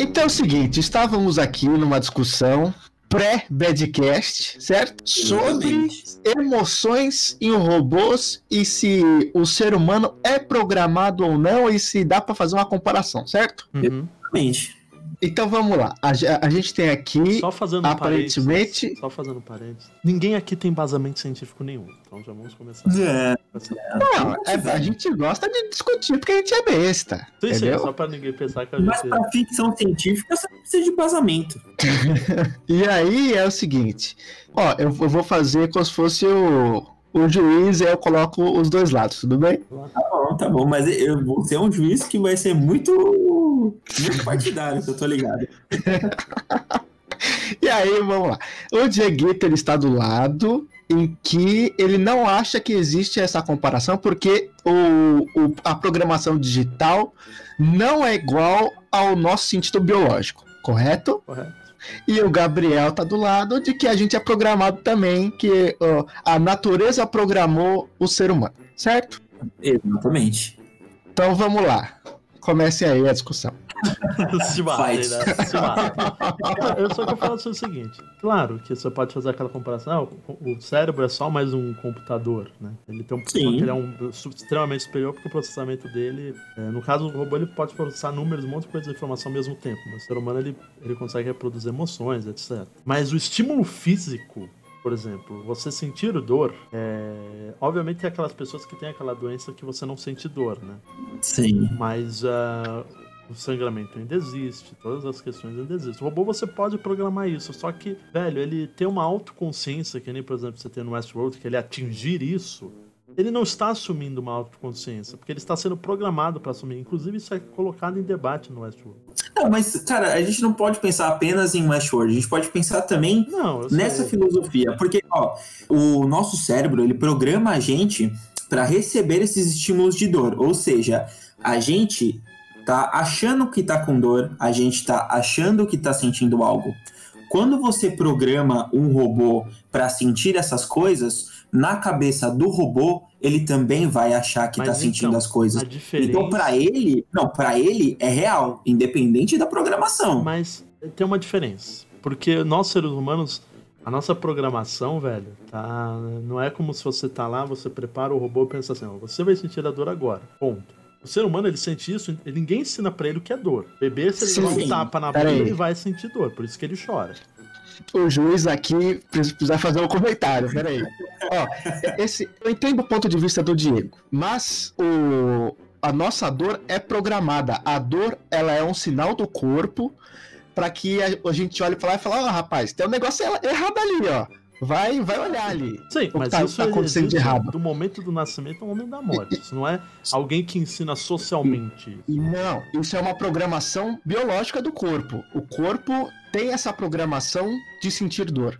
Então é o seguinte, estávamos aqui numa discussão pré-badcast, certo? Sobre emoções em robôs e se o ser humano é programado ou não e se dá para fazer uma comparação, certo? Uhum. Exatamente. Então vamos lá. A, a gente tem aqui Só fazendo aparentemente parênteses, só fazendo parênteses. Ninguém aqui tem embasamento científico nenhum. Então já vamos começar. É, Não, é- a gente gosta de discutir porque a gente é besta. Sim, sim, só pra ninguém pensar que a mas gente. pra ficção científica você não precisa de vazamento. E aí é o seguinte: ó, eu, eu vou fazer como se fosse o, o juiz e eu coloco os dois lados, tudo bem? Tá bom, tá bom, mas eu vou ser um juiz que vai ser muito, muito partidário, eu tô ligado. E aí, vamos lá. O Dieguito ele está do lado em que ele não acha que existe essa comparação porque o, o- a programação digital não é igual ao nosso sentido biológico, correto? Correto. E o Gabriel tá do lado de que a gente é programado também, que ó, a natureza programou o ser humano, certo? Exatamente. Então vamos lá. Comece aí a discussão. Se matem, Fight. né? Se matem. Eu só que eu falo assim o seguinte: claro que você pode fazer aquela comparação, ah, o, cérebro é só mais um computador, né? Ele tem um ele é um extremamente superior porque o processamento dele, é, no caso o robô ele pode processar números, um monte de coisa de informação ao mesmo tempo, mas o ser humano ele, ele consegue reproduzir emoções, etc. Mas o estímulo físico por exemplo, você sentir dor, é... obviamente tem aquelas pessoas que têm aquela doença que você não sente dor, né? Sim. Mas ah, o sangramento ainda existe, todas as questões ainda existem. O robô você pode programar isso, só que, velho, ele tem uma autoconsciência, que nem, por exemplo, você tem no Westworld, que ele atingir isso, ele não está assumindo uma autoconsciência, porque ele está sendo programado para assumir. Inclusive, isso é colocado em debate no Westworld. Não, mas, cara, a gente não pode pensar apenas em Westworld, a gente pode pensar também Não, nessa filosofia, porque ó, o nosso cérebro ele programa a gente para receber esses estímulos de dor, ou seja, a gente tá achando que tá com dor, a gente tá achando que tá sentindo algo. Quando você programa um robô para sentir essas coisas, na cabeça do robô ele também vai achar que Mas tá sentindo então, as coisas. A diferença... Então, para ele, não, para ele é real, independente da programação. Mas tem uma diferença. Porque nós, seres humanos, a nossa programação, velho, tá. Não é como se você tá lá, você prepara o robô e pensa assim, ó, você vai sentir a dor agora. Ponto. O ser humano, ele sente isso, ninguém ensina pra ele o que é dor. Bebê, se ele Sim. um tapa na aí. ele vai sentir dor, por isso que ele chora. O juiz aqui precisa fazer um comentário, peraí. Ó, esse, eu entendo o ponto de vista do Diego, mas o, a nossa dor é programada. A dor, ela é um sinal do corpo para que a, a gente olhe pra lá e fale, ó, rapaz, tem um negócio errado ali, ó. Vai, vai olhar ali. Sim, mas tá- isso tá acontecendo de errado? do momento do nascimento ao momento da morte. Isso não é alguém que ensina socialmente. isso. Não, isso é uma programação biológica do corpo. O corpo tem essa programação de sentir dor.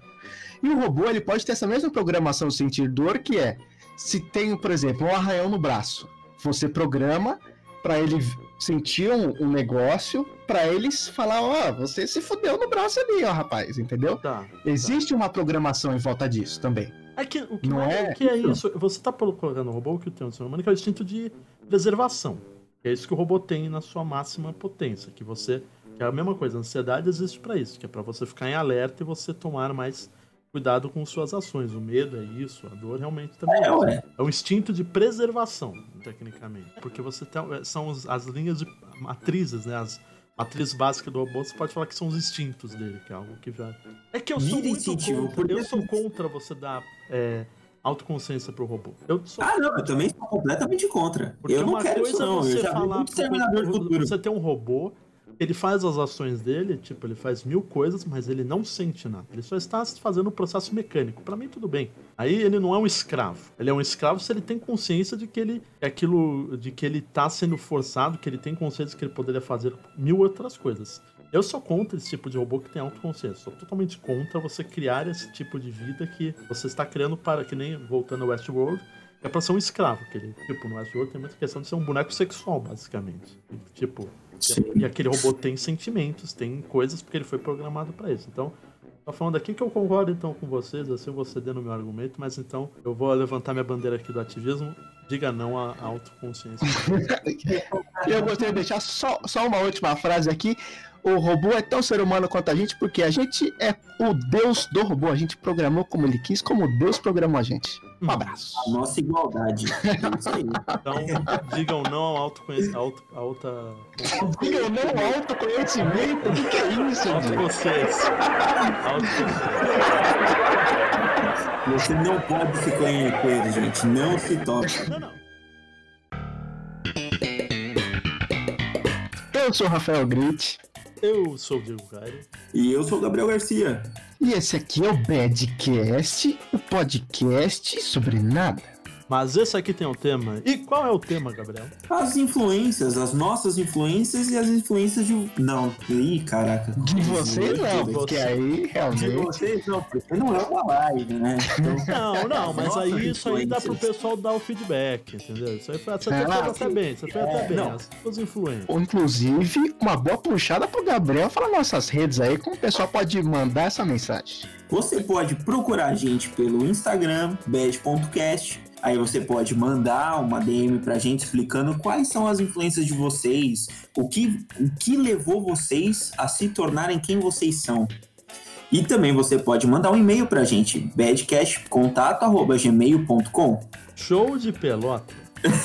E o robô, ele pode ter essa mesma programação de sentir dor, que é, se tem, por exemplo, um arranhão no braço, você programa para ele sentir um, um negócio, para eles falar, ó, você se fudeu no braço ali, ó, rapaz, entendeu? Tá. Existe uma programação em volta disso também. É que, o que Não é é, o que é isso? Você tá colocando no robô o que tem no ser humano, que é o instinto de preservação. É isso que o robô tem na sua máxima potência. Que você. Que é a mesma coisa, a ansiedade existe pra isso, que é pra você ficar em alerta e você tomar mais cuidado com suas ações. O medo é isso, a dor realmente também é, É. É um instinto de preservação, tecnicamente. Porque você tem, são os- as linhas de matrizes, né? As matrizes básicas do robô, você pode falar que são os instintos dele, que é algo que já. É que eu sou muito contra. Eu sou assim- contra você dar é, autoconsciência pro robô. Eu sou Ah, não, eu também sou completamente contra. porque eu não quero coisa isso, não. é Eu você já vi falar pro robô- você tem um robô, ele faz as ações dele, tipo, ele faz mil coisas, mas ele não sente nada. Ele só está fazendo um processo mecânico. Pra mim, tudo bem. Aí ele não é um escravo. Ele é um escravo se ele tem consciência de que ele é aquilo, de que ele tá sendo forçado, que ele tem consciência de que ele poderia fazer mil outras coisas. Eu sou contra esse tipo de robô que tem autoconsciência. Sou totalmente contra você criar esse tipo de vida que você está criando para, que nem voltando ao Westworld, é pra ser um escravo. Que ele, tipo, no Westworld tem muita questão de ser um boneco sexual, basicamente. Tipo, Sim. e aquele robô tem sentimentos, tem coisas porque ele foi programado pra isso. Então, Tá falando aqui que eu concordo então com vocês, assim eu vou ceder no meu argumento, mas então eu vou levantar minha bandeira aqui do ativismo. Diga não à autoconsciência. eu gostaria de deixar só, só uma última frase aqui o robô é tão ser humano quanto a gente, porque a gente é o deus do robô. A gente programou como ele quis, como Deus programou a gente. Um hum. abraço. A nossa igualdade. É isso aí. Então, digam não ao autoconhecimento. Alta... Digam não ao autoconhecimento? O que, que é isso, Autoconsciência. Você não pode se conhecer, gente. Não se toque. Não, não. Eu sou o Rafael Grit. Eu sou o Diego Caio. E eu sou o Gabriel Garcia. E esse aqui é o Badcast, o podcast sobre nada. Mas esse aqui tem um tema. E qual é o tema, Gabriel? As influências, as nossas influências e as influências de. Não, ih, caraca. De vocês não, porque você... aí realmente. De vocês não, porque não é uma live, né? Então... Não, não, mas aí isso aí dá pro pessoal dar o feedback, entendeu? Isso aí foi, você ah, até bem, você fez até bem. Não. As suas influências. Inclusive, uma boa puxada pro Gabriel falar nossas redes aí, como o pessoal pode mandar essa mensagem. Você pode procurar a gente pelo Instagram, bad.cast, Aí você pode mandar uma DM pra gente explicando quais são as influências de vocês, o que, o que levou vocês a se tornarem quem vocês são. E também você pode mandar um e-mail pra gente, badcastcontato.gmail.com Show de pelota.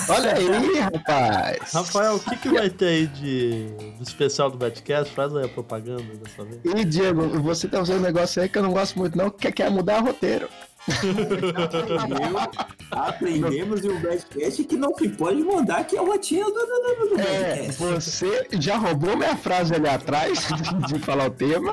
Olha aí, rapaz! Rafael, o que, que vai ter aí de, de especial do Badcast? Faz aí a propaganda dessa vez. E Diego, você tá usando um negócio aí que eu não gosto muito, não, que quer mudar o roteiro aprendemos em um podcast que não se pode mudar, que é o rotina do, do, do, é, Você já roubou minha frase ali atrás de falar o tema,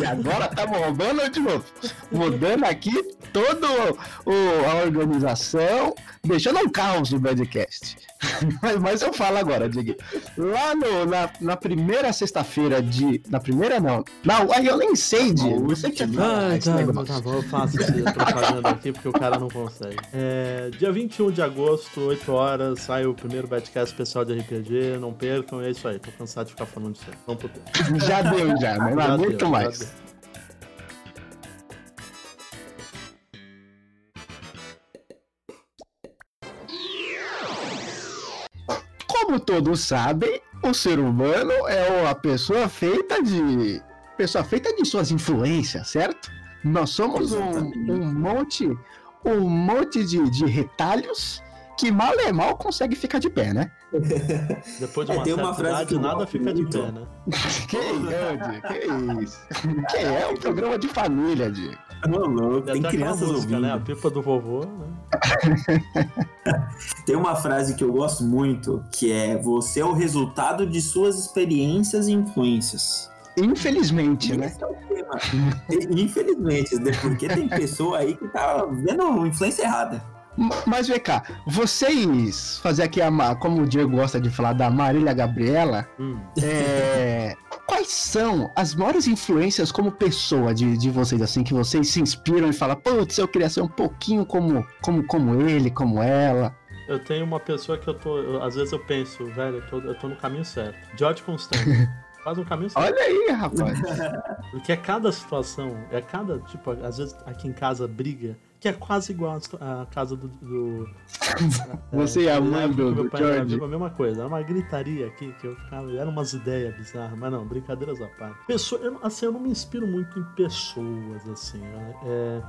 e agora tá roubando de novo. Mudando aqui toda a organização, deixando um caos no podcast. mas, eu falo agora, Diego. Lá no, na, na primeira sexta-feira de. Na primeira não. Não, aí eu nem sei, Diego. Você que ah, tá, tá bom, eu faço propaganda aqui porque o cara não consegue. É, dia 21 de agosto, 8 horas, sai o primeiro Batcast especial de RPG. Não percam, é isso aí. Tô cansado de ficar falando disso. Vamos pro tempo. Já deu, já, né? Não aguento mais. Todos sabem, o ser humano é uma pessoa feita de. pessoa feita de suas influências, certo? Nós somos um, um, monte, um monte de, de retalhos que mal é mal consegue ficar de pé, né? Depois de uma, é, tem uma frase que nada fica de pé, né? que é, que isso? Que é um programa de família, Diego. louco, tem crianças música, ouvindo. né? A pipa do vovô, né? tem uma frase que eu gosto muito, que é você é o resultado de suas experiências e influências. Infelizmente, né? É Infelizmente, né? porque tem pessoa aí que tá vendo influência errada. Mas vem cá, vocês fazer aqui a como o Diego gosta de falar da Marília Gabriela, hum. é, quais são as maiores influências como pessoa de, de vocês, assim, que vocês se inspiram e falam, putz, eu queria ser um pouquinho como, como, como ele, como ela? Eu tenho uma pessoa que eu tô. Eu, às vezes eu penso, velho, eu tô, eu tô no caminho certo. George Constantine. Faz um caminho certo. Olha aí, rapaz. Porque é cada situação, é cada, tipo, às vezes aqui em casa briga, que é quase igual a casa do. do Você é, a mãe do, do George. A mesma coisa, era uma gritaria aqui que eu ficava. Eram umas ideias bizarras, mas não, brincadeiras à parte. Pessoa, eu, assim, eu não me inspiro muito em pessoas, assim. Né? É,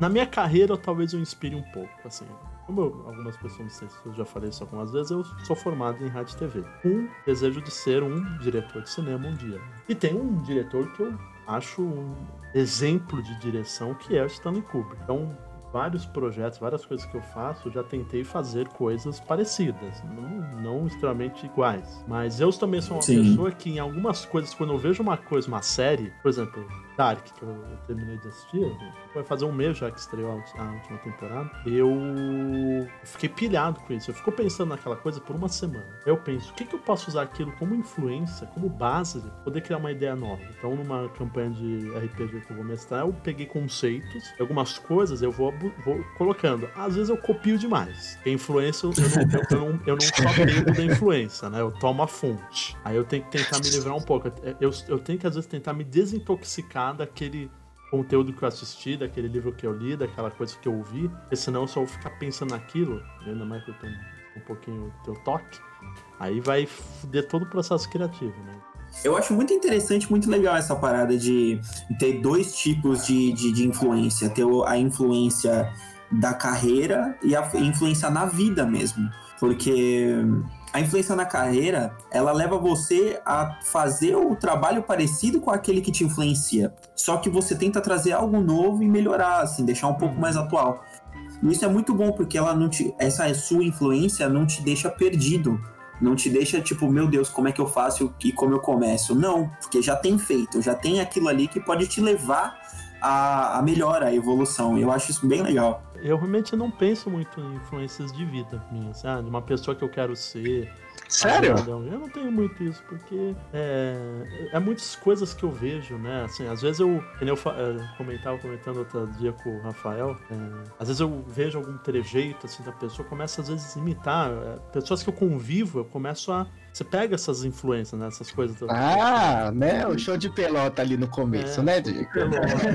na minha carreira, talvez eu inspire um pouco, assim. Como eu, algumas pessoas não sei se eu já falei isso algumas vezes, eu sou formado em rádio e TV. Um desejo de ser um diretor de cinema um dia. E tem um diretor que eu acho um exemplo de direção que é o Stanley Kubrick. Então, vários projetos, várias coisas que eu faço, já tentei fazer coisas parecidas, não, não extremamente iguais. Mas eu também sou uma Sim. pessoa que em algumas coisas, quando eu vejo uma coisa, uma série, por exemplo, Dark, que eu terminei de assistir, vai fazer um mês já que estreou a última temporada, eu fiquei pilhado com isso. Eu fico pensando naquela coisa por uma semana. Eu penso, o que, que eu posso usar aquilo como influência, como base, para poder criar uma ideia nova. Então, numa campanha de RPG que eu vou mestrar, eu peguei conceitos, algumas coisas eu vou, vou colocando. Às vezes eu copio demais. Porque influência, eu não, eu, não, eu não só da influência, né? Eu tomo a fonte. Aí eu tenho que tentar me livrar um pouco. Eu, eu tenho que, às vezes, tentar me desintoxicar daquele conteúdo que eu assisti, daquele livro que eu li, daquela coisa que eu ouvi, porque senão eu só vou ficar pensando naquilo, ainda mais que eu tenho um pouquinho teu toque, aí vai foder todo o processo criativo, né? Eu acho muito interessante, muito legal essa parada de ter dois tipos de, de, de influência. Ter a influência da carreira e a influência na vida mesmo. Porque a influência na carreira, ela leva você a fazer o trabalho parecido com aquele que te influencia. Só que você tenta trazer algo novo e melhorar, assim, deixar um pouco mais atual. E isso é muito bom porque ela não te, essa sua influência não te deixa perdido. Não te deixa tipo, meu Deus, como é que eu faço e como eu começo? Não, porque já tem feito, já tem aquilo ali que pode te levar a, a melhora, a evolução. Eu acho isso bem legal. Eu realmente não penso muito em influências de vida minhas, ah, de uma pessoa que eu quero ser, Sério? Eu não tenho muito isso, porque é, é muitas coisas que eu vejo, né? Assim, às vezes eu, como eu é, comentava, comentando outro dia com o Rafael, é, às vezes eu vejo algum trejeito assim da pessoa, começa às vezes a imitar. É, pessoas que eu convivo, eu começo a você pega essas influências, né? Essas coisas. Ah, né? O show de pelota ali no começo, é, né, Diego?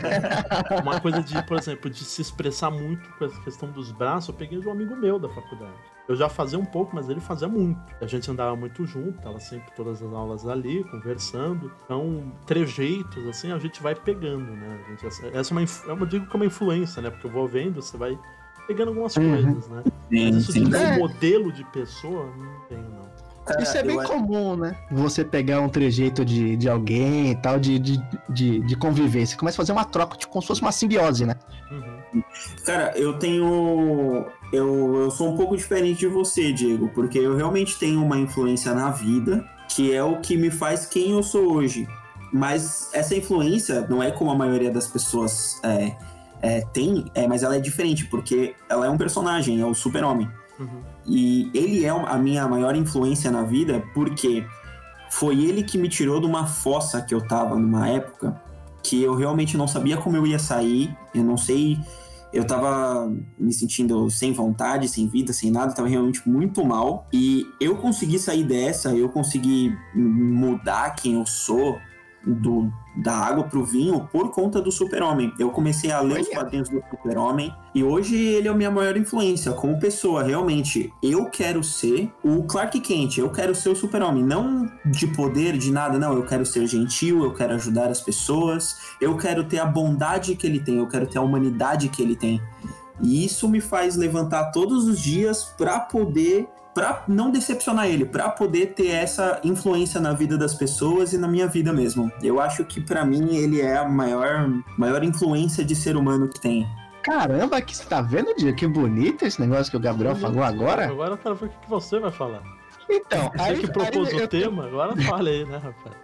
Uma coisa de, por exemplo, de se expressar muito com a questão dos braços, eu peguei de um amigo meu da faculdade. Eu já fazia um pouco, mas ele fazia muito. A gente andava muito junto, tava sempre todas as aulas ali, conversando. Então, trejeitos, assim, a gente vai pegando, né? Gente, essa, essa é uma, eu digo que é uma influência, né? Porque eu vou vendo, você vai pegando algumas uhum. coisas, né? Sim, mas isso sim. de um modelo de pessoa, não tenho, não. Cara, Isso é bem eu... comum, né? Você pegar um trejeito de, de alguém e tal, de, de, de, de conviver. Você começa a fazer uma troca, tipo, como se fosse uma simbiose, né? Uhum. Cara, eu tenho. Eu, eu sou um pouco diferente de você, Diego, porque eu realmente tenho uma influência na vida, que é o que me faz quem eu sou hoje. Mas essa influência não é como a maioria das pessoas é, é, tem, é, mas ela é diferente, porque ela é um personagem, é o super-homem. Uhum. E ele é a minha maior influência na vida porque foi ele que me tirou de uma fossa que eu tava numa época que eu realmente não sabia como eu ia sair, eu não sei, eu tava me sentindo sem vontade, sem vida, sem nada, tava realmente muito mal. E eu consegui sair dessa, eu consegui mudar quem eu sou, do, da água pro vinho por conta do Super-Homem. Eu comecei a ler Olha. os quadrinhos do Super-Homem e hoje ele é a minha maior influência como pessoa. Realmente, eu quero ser o Clark Kent, eu quero ser o Super-Homem. Não de poder, de nada, não. Eu quero ser gentil, eu quero ajudar as pessoas, eu quero ter a bondade que ele tem, eu quero ter a humanidade que ele tem. E isso me faz levantar todos os dias para poder para não decepcionar ele, para poder ter essa influência na vida das pessoas e na minha vida mesmo. Eu acho que para mim ele é a maior, maior influência de ser humano que tem. Caramba, que você tá vendo, Dia? Que bonito esse negócio que o Gabriel falou agora. Agora eu quero ver o que você vai falar. Então, você aí, que propôs aí, o tema, agora fale aí, né, rapaz?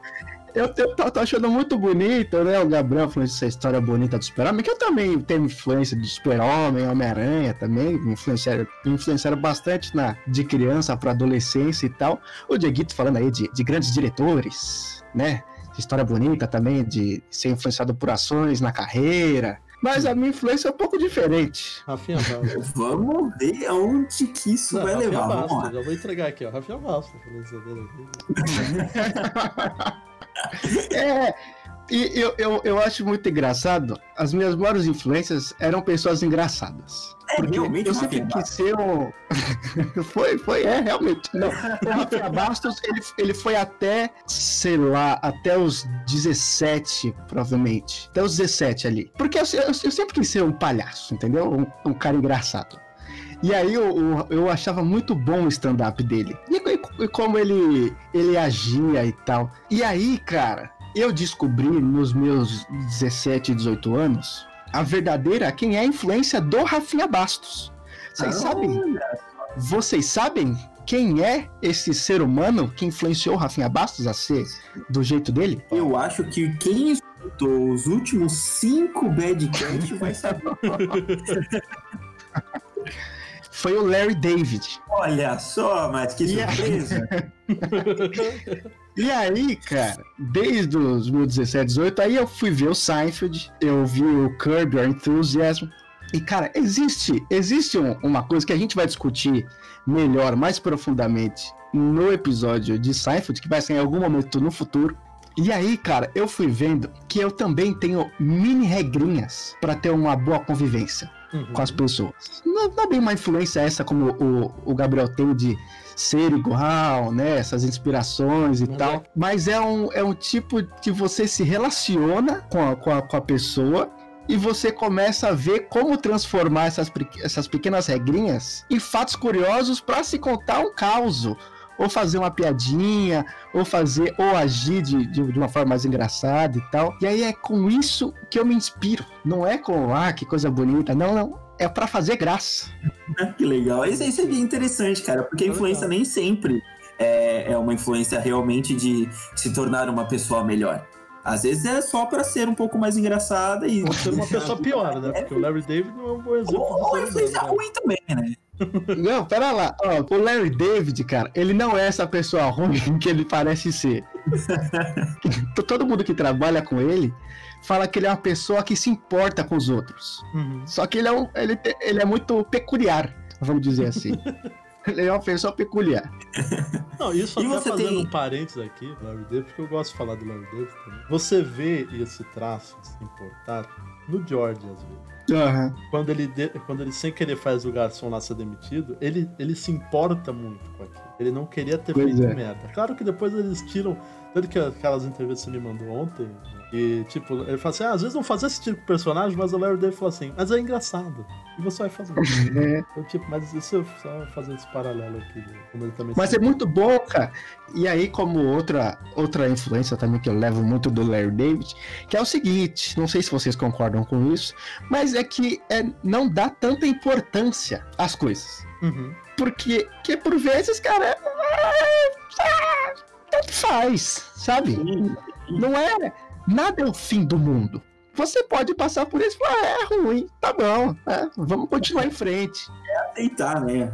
Eu, eu tô, tô, achando muito bonito, né? O Gabriel falando essa história bonita do Super-Homem, que eu também tenho influência do Super-Homem, Homem-Aranha também, me influenciaram, influenciaram bastante na, de criança para adolescência e tal. O Dieguito falando aí de, de grandes diretores, né? História bonita também, de ser influenciado por ações na carreira. Mas a minha influência é um pouco diferente. Rafinha Vamos ver aonde que isso Não, vai Rafinha levar. Basta, Vamos lá. Já vou entregar aqui, ó. Rafinha Basta. é, e eu, eu, eu acho muito engraçado. As minhas maiores influências eram pessoas engraçadas. É, porque realmente, eu sempre quis ser um. foi, foi, é, realmente. Não. O Rafael Bastos, ele, ele foi até, sei lá, até os 17, provavelmente. Até os 17 ali. Porque eu, eu, eu sempre quis ser um palhaço, entendeu? Um, um cara engraçado. E aí eu, eu, eu achava muito bom o stand-up dele. E, e, como ele, ele agia e tal. E aí, cara, eu descobri nos meus 17, 18 anos a verdadeira, quem é a influência do Rafinha Bastos. Vocês ah, sabem? Vocês sabem quem é esse ser humano que influenciou o Rafinha Bastos a ser do jeito dele? Eu acho que quem escutou os últimos cinco Badcast vai saber. foi o Larry David. Olha só, mas que surpresa! E aí, cara, desde os meus 17, 18, aí eu fui ver o Seinfeld, eu vi o Curb Your Enthusiasm. E, cara, existe, existe um, uma coisa que a gente vai discutir melhor, mais profundamente, no episódio de Seinfeld, que vai ser em algum momento no futuro, E aí, cara, eu fui vendo que eu também tenho mini regrinhas para ter uma boa convivência uhum. com as pessoas. Não, não é bem uma influência essa como o, o Gabriel tem de ser igual, né? Essas inspirações e uhum. tal. Mas é um, é um tipo que você se relaciona com a, com a, com a pessoa e você começa a ver como transformar essas, essas pequenas regrinhas em fatos curiosos para se contar um caos ou fazer uma piadinha, ou fazer, ou agir de, de, de, uma forma mais engraçada e tal. E aí é com isso que eu me inspiro. Não é com, ah, que coisa bonita. Não, não. É para fazer graça. que legal. Isso, isso é bem interessante, cara, porque a influência nem sempre é, é uma influência realmente de se tornar uma pessoa melhor. Às vezes é só para ser um pouco mais engraçada e. Ou ser uma pessoa pior, né? Porque o Larry David não é um bom exemplo. Ou, ou influência né? ruim também, né? Não, pera lá. Ó, o Larry David, cara, ele não é essa pessoa ruim que ele parece ser. Todo mundo que trabalha com ele fala que ele é uma pessoa que se importa com os outros. Uhum. Só que ele é, um, ele, ele é muito peculiar, vamos dizer assim. ele é uma pessoa peculiar. Não, isso e até fazendo tem... um parênteses aqui, Larry David, porque eu gosto de falar do Larry David também. Você vê esse traço de se importar no George, às vezes. Uhum. Quando, ele de... quando ele sem querer faz o garçom lá ser demitido, ele, ele se importa muito com aquilo. Ele não queria ter pois feito é. merda. Claro que depois eles tiram. Tanto que aquelas entrevistas que você me mandou ontem, e, tipo, ele fala assim: ah, às vezes não fazia sentido com o personagem, mas o Larry David falou assim: mas é engraçado. E você vai fazer. Então, tipo, mas isso eu só fazer esse paralelo aqui. Como ele também mas é muito bom, cara. E aí, como outra, outra influência também que eu levo muito do Larry David, que é o seguinte: não sei se vocês concordam com isso, mas é que é, não dá tanta importância às coisas. Uhum. Porque que por vezes, cara, é, é, tanto faz, sabe? Não é Nada é o fim do mundo. Você pode passar por isso e falar, é ruim, tá bom, é, vamos continuar em frente. É aceitar, né?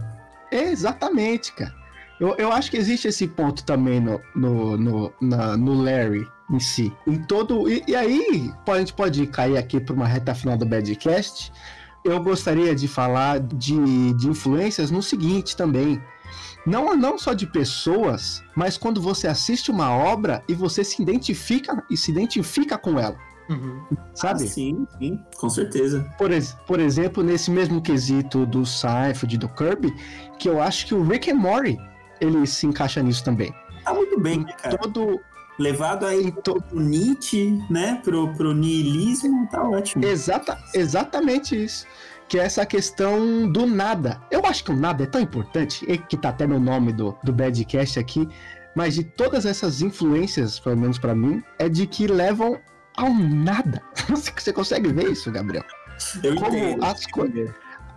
É, exatamente, cara. Eu, eu acho que existe esse ponto também no, no, no, na, no Larry em si. Em todo. E, e aí, a gente pode cair aqui para uma reta final do Badcast. Eu gostaria de falar de, de influências no seguinte também. Não, não só de pessoas, mas quando você assiste uma obra e você se identifica e se identifica com ela. Uhum. Sabe? Ah, sim, sim, com certeza. Por, por exemplo, nesse mesmo quesito do Seinfeld do Kirby, que eu acho que o Rick and Morty ele se encaixa nisso também. Tá muito bem, né, cara. Todo levado aí to... pro Nietzsche, né, pro, pro niilismo, tá ótimo. Exata, exatamente isso que é essa questão do nada. Eu acho que o nada é tão importante, que tá até no nome do, do Badcast aqui, mas de todas essas influências, pelo menos para mim, é de que levam ao nada. Você consegue ver isso, Gabriel? Eu Como entendo. As, co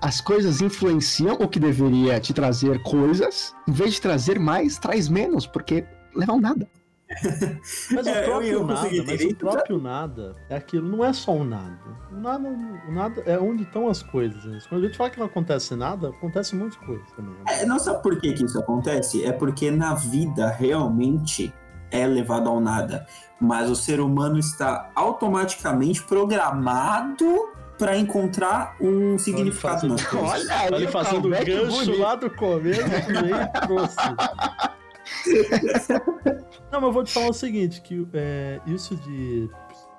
as coisas influenciam o que deveria te trazer coisas, em vez de trazer mais, traz menos, porque levam nada. Mas o é, próprio eu, eu nada, mas o próprio nada é aquilo, não é só um nada. O nada, o nada é onde estão as coisas. Né? Quando a gente fala que não acontece nada, acontece um monte de coisa também. Né? É, não sabe por que, que isso acontece? É porque na vida realmente é levado ao nada. Mas o ser humano está automaticamente programado para encontrar um significado. Olha, olha ele fazendo gancho lá do começo e trouxe. Não, mas eu vou te falar o seguinte, que é, isso de...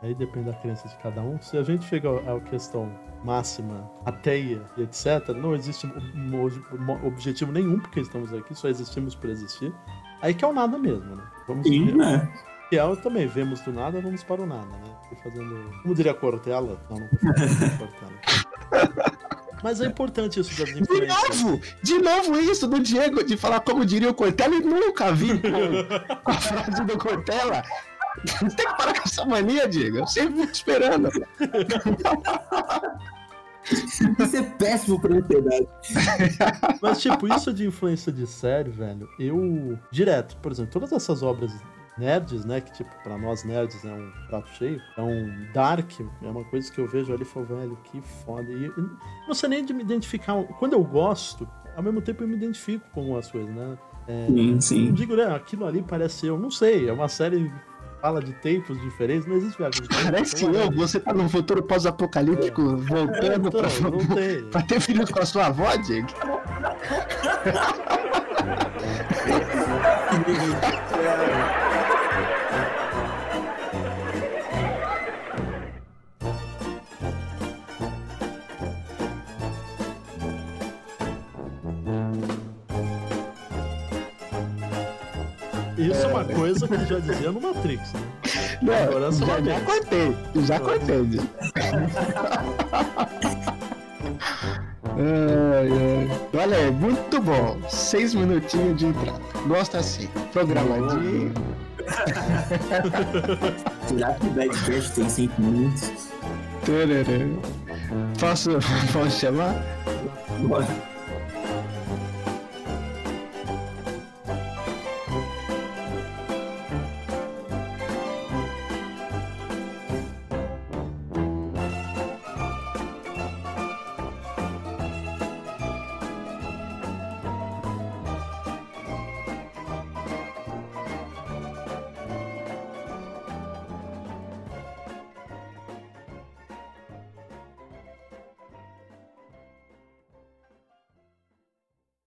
Aí depende da crença de cada um. Se a gente chega à questão máxima, ateia e etc., não existe objetivo nenhum porque estamos aqui, só existimos para existir. Aí que é o nada mesmo, né? Vamos Sim, né? Que é também, vemos do nada, vamos para o nada, né? fazendo... Como diria Cortella? Não, não vou fazer Cortella. Mas é importante isso das influências. De novo! De novo isso do Diego, de falar como diria o Cortella, e nunca vi com, com a frase do Cortella. Tem que parar com essa mania, Diego. Eu sempre fico esperando. Isso é péssimo pra ansiedade. Mas, tipo, isso de influência de série, velho, eu. Direto, por exemplo, todas essas obras nerds, né? Que, tipo, pra nós nerds é um prato cheio. É um dark, é uma coisa que eu vejo ali e falo, velho, que foda. E não sei nem de me identificar. Quando eu gosto, ao mesmo tempo eu me identifico com as coisas, né? É, sim, sim. Não digo, né? Aquilo ali parece eu, não sei, é uma série fala de tempos diferentes, não existe viagem. Parece eu, você tá num futuro pós-apocalíptico é. voltando é, então, pra, pra, ter filhos com a sua avó, Diego. coisa que ele já dizia no Matrix, né? Não, Agora é já, uma já vez. cortei, já cortei. Ai, ai. Olha aí, muito bom. Seis minutinhos de entrada. Gosto assim. Programadinho. Será que o Badcast tem 5 minutos? Posso, posso chamar? Bora.